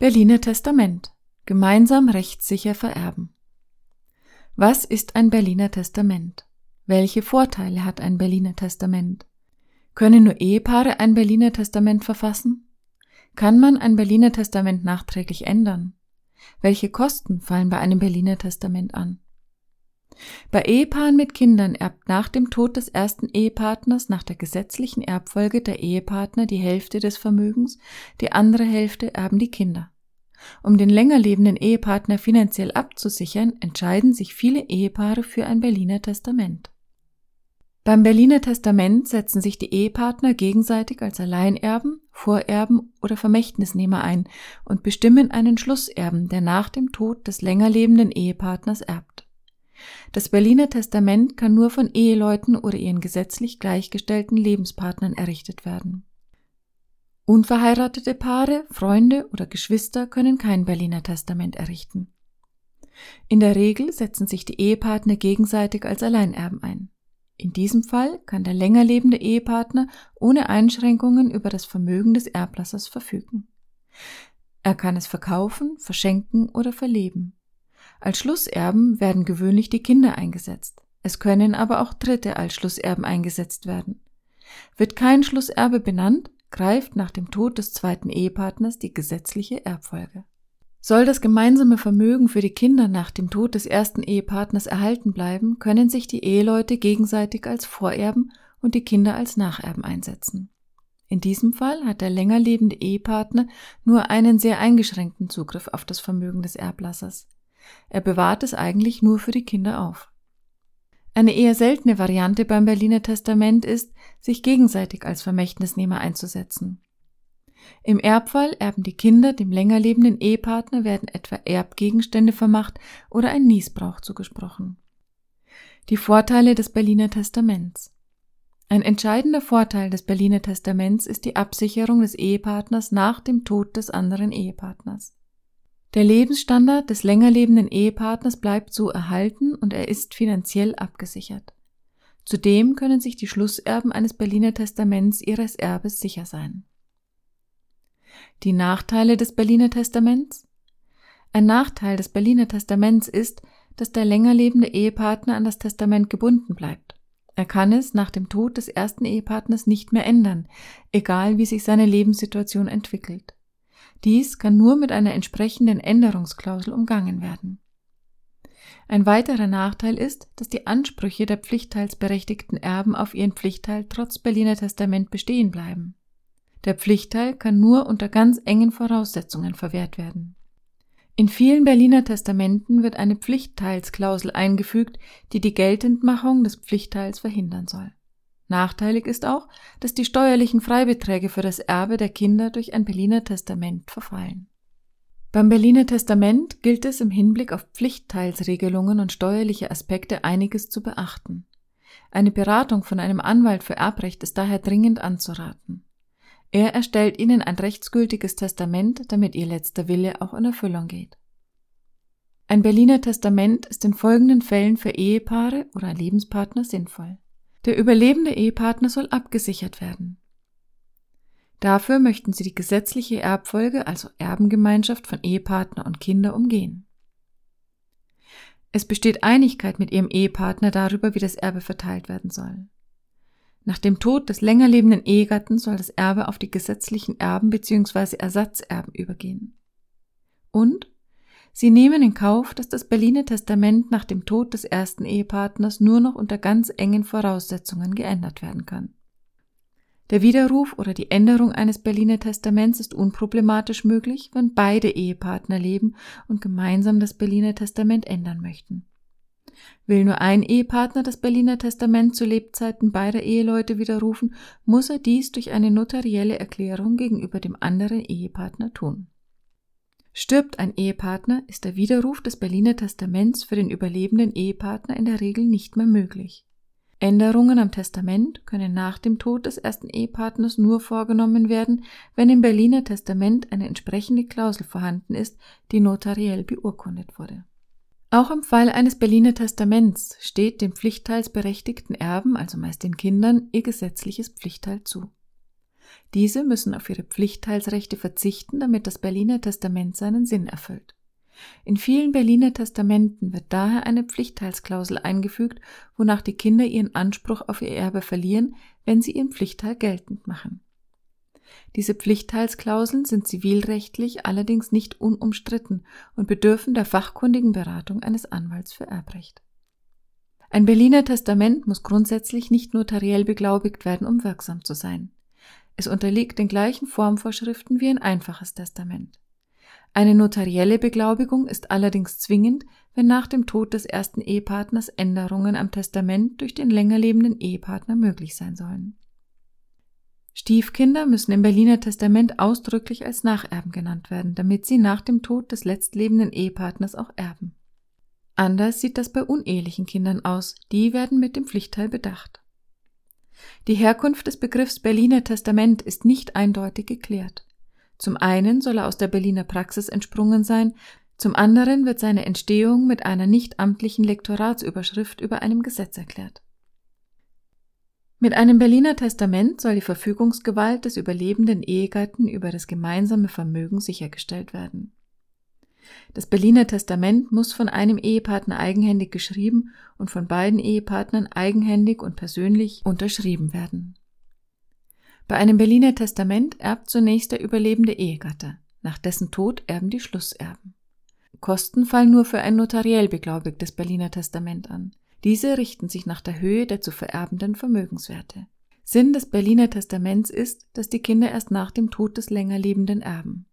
Berliner Testament. Gemeinsam rechtssicher vererben. Was ist ein Berliner Testament? Welche Vorteile hat ein Berliner Testament? Können nur Ehepaare ein Berliner Testament verfassen? Kann man ein Berliner Testament nachträglich ändern? Welche Kosten fallen bei einem Berliner Testament an? Bei Ehepaaren mit Kindern erbt nach dem Tod des ersten Ehepartners nach der gesetzlichen Erbfolge der Ehepartner die Hälfte des Vermögens, die andere Hälfte erben die Kinder. Um den länger lebenden Ehepartner finanziell abzusichern, entscheiden sich viele Ehepaare für ein Berliner Testament. Beim Berliner Testament setzen sich die Ehepartner gegenseitig als Alleinerben, Vorerben oder Vermächtnisnehmer ein und bestimmen einen Schlusserben, der nach dem Tod des länger lebenden Ehepartners erbt. Das Berliner Testament kann nur von Eheleuten oder ihren gesetzlich gleichgestellten Lebenspartnern errichtet werden. Unverheiratete Paare, Freunde oder Geschwister können kein Berliner Testament errichten. In der Regel setzen sich die Ehepartner gegenseitig als Alleinerben ein. In diesem Fall kann der länger lebende Ehepartner ohne Einschränkungen über das Vermögen des Erblassers verfügen. Er kann es verkaufen, verschenken oder verleben. Als Schlusserben werden gewöhnlich die Kinder eingesetzt. Es können aber auch Dritte als Schlusserben eingesetzt werden. Wird kein Schlusserbe benannt, greift nach dem Tod des zweiten Ehepartners die gesetzliche Erbfolge. Soll das gemeinsame Vermögen für die Kinder nach dem Tod des ersten Ehepartners erhalten bleiben, können sich die Eheleute gegenseitig als Vorerben und die Kinder als Nacherben einsetzen. In diesem Fall hat der länger lebende Ehepartner nur einen sehr eingeschränkten Zugriff auf das Vermögen des Erblassers. Er bewahrt es eigentlich nur für die Kinder auf. Eine eher seltene Variante beim Berliner Testament ist, sich gegenseitig als Vermächtnisnehmer einzusetzen. Im Erbfall erben die Kinder dem länger lebenden Ehepartner werden etwa Erbgegenstände vermacht oder ein Niesbrauch zugesprochen. Die Vorteile des Berliner Testaments. Ein entscheidender Vorteil des Berliner Testaments ist die Absicherung des Ehepartners nach dem Tod des anderen Ehepartners. Der Lebensstandard des länger lebenden Ehepartners bleibt so erhalten und er ist finanziell abgesichert. Zudem können sich die Schlusserben eines Berliner Testaments ihres Erbes sicher sein. Die Nachteile des Berliner Testaments? Ein Nachteil des Berliner Testaments ist, dass der länger lebende Ehepartner an das Testament gebunden bleibt. Er kann es nach dem Tod des ersten Ehepartners nicht mehr ändern, egal wie sich seine Lebenssituation entwickelt. Dies kann nur mit einer entsprechenden Änderungsklausel umgangen werden. Ein weiterer Nachteil ist, dass die Ansprüche der pflichtteilsberechtigten Erben auf ihren Pflichtteil trotz Berliner Testament bestehen bleiben. Der Pflichtteil kann nur unter ganz engen Voraussetzungen verwehrt werden. In vielen Berliner Testamenten wird eine Pflichtteilsklausel eingefügt, die die Geltendmachung des Pflichtteils verhindern soll. Nachteilig ist auch, dass die steuerlichen Freibeträge für das Erbe der Kinder durch ein Berliner Testament verfallen. Beim Berliner Testament gilt es im Hinblick auf Pflichtteilsregelungen und steuerliche Aspekte einiges zu beachten. Eine Beratung von einem Anwalt für Erbrecht ist daher dringend anzuraten. Er erstellt ihnen ein rechtsgültiges Testament, damit ihr letzter Wille auch in Erfüllung geht. Ein Berliner Testament ist in folgenden Fällen für Ehepaare oder Lebenspartner sinnvoll. Der überlebende Ehepartner soll abgesichert werden. Dafür möchten sie die gesetzliche Erbfolge, also Erbengemeinschaft von Ehepartner und Kinder, umgehen. Es besteht Einigkeit mit ihrem Ehepartner darüber, wie das Erbe verteilt werden soll. Nach dem Tod des länger lebenden Ehegatten soll das Erbe auf die gesetzlichen Erben bzw. Ersatzerben übergehen. Und sie nehmen in Kauf, dass das Berliner Testament nach dem Tod des ersten Ehepartners nur noch unter ganz engen Voraussetzungen geändert werden kann. Der Widerruf oder die Änderung eines Berliner Testaments ist unproblematisch möglich, wenn beide Ehepartner leben und gemeinsam das Berliner Testament ändern möchten. Will nur ein Ehepartner das Berliner Testament zu Lebzeiten beider Eheleute widerrufen, muss er dies durch eine notarielle Erklärung gegenüber dem anderen Ehepartner tun. Stirbt ein Ehepartner, ist der Widerruf des Berliner Testaments für den überlebenden Ehepartner in der Regel nicht mehr möglich. Änderungen am Testament können nach dem Tod des ersten Ehepartners nur vorgenommen werden, wenn im Berliner Testament eine entsprechende Klausel vorhanden ist, die notariell beurkundet wurde. Auch im Fall eines Berliner Testaments steht den pflichtteilsberechtigten Erben, also meist den Kindern, ihr gesetzliches Pflichtteil zu. Diese müssen auf ihre Pflichtteilsrechte verzichten, damit das Berliner Testament seinen Sinn erfüllt. In vielen Berliner Testamenten wird daher eine Pflichtteilsklausel eingefügt, wonach die Kinder ihren Anspruch auf ihr Erbe verlieren, wenn sie ihren Pflichtteil geltend machen. Diese Pflichtteilsklauseln sind zivilrechtlich allerdings nicht unumstritten und bedürfen der fachkundigen Beratung eines Anwalts für Erbrecht. Ein Berliner Testament muss grundsätzlich nicht notariell beglaubigt werden, um wirksam zu sein. Es unterliegt den gleichen Formvorschriften wie ein einfaches Testament. Eine notarielle Beglaubigung ist allerdings zwingend, wenn nach dem Tod des ersten Ehepartners Änderungen am Testament durch den länger lebenden Ehepartner möglich sein sollen. Stiefkinder müssen im Berliner Testament ausdrücklich als Nacherben genannt werden, damit sie nach dem Tod des letztlebenden Ehepartners auch erben. Anders sieht das bei unehelichen Kindern aus, die werden mit dem Pflichtteil bedacht. Die Herkunft des Begriffs Berliner Testament ist nicht eindeutig geklärt. Zum einen soll er aus der Berliner Praxis entsprungen sein, zum anderen wird seine Entstehung mit einer nicht amtlichen Lektoratsüberschrift über einem Gesetz erklärt. Mit einem Berliner Testament soll die Verfügungsgewalt des überlebenden Ehegatten über das gemeinsame Vermögen sichergestellt werden. Das Berliner Testament muss von einem Ehepartner eigenhändig geschrieben und von beiden Ehepartnern eigenhändig und persönlich unterschrieben werden. Bei einem Berliner Testament erbt zunächst der überlebende Ehegatte. Nach dessen Tod erben die Schlusserben. Kosten fallen nur für ein notariell beglaubigtes Berliner Testament an. Diese richten sich nach der Höhe der zu vererbenden Vermögenswerte. Sinn des Berliner Testaments ist, dass die Kinder erst nach dem Tod des länger lebenden erben.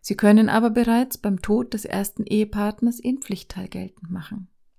Sie können aber bereits beim Tod des ersten Ehepartners ihren Pflichtteil geltend machen.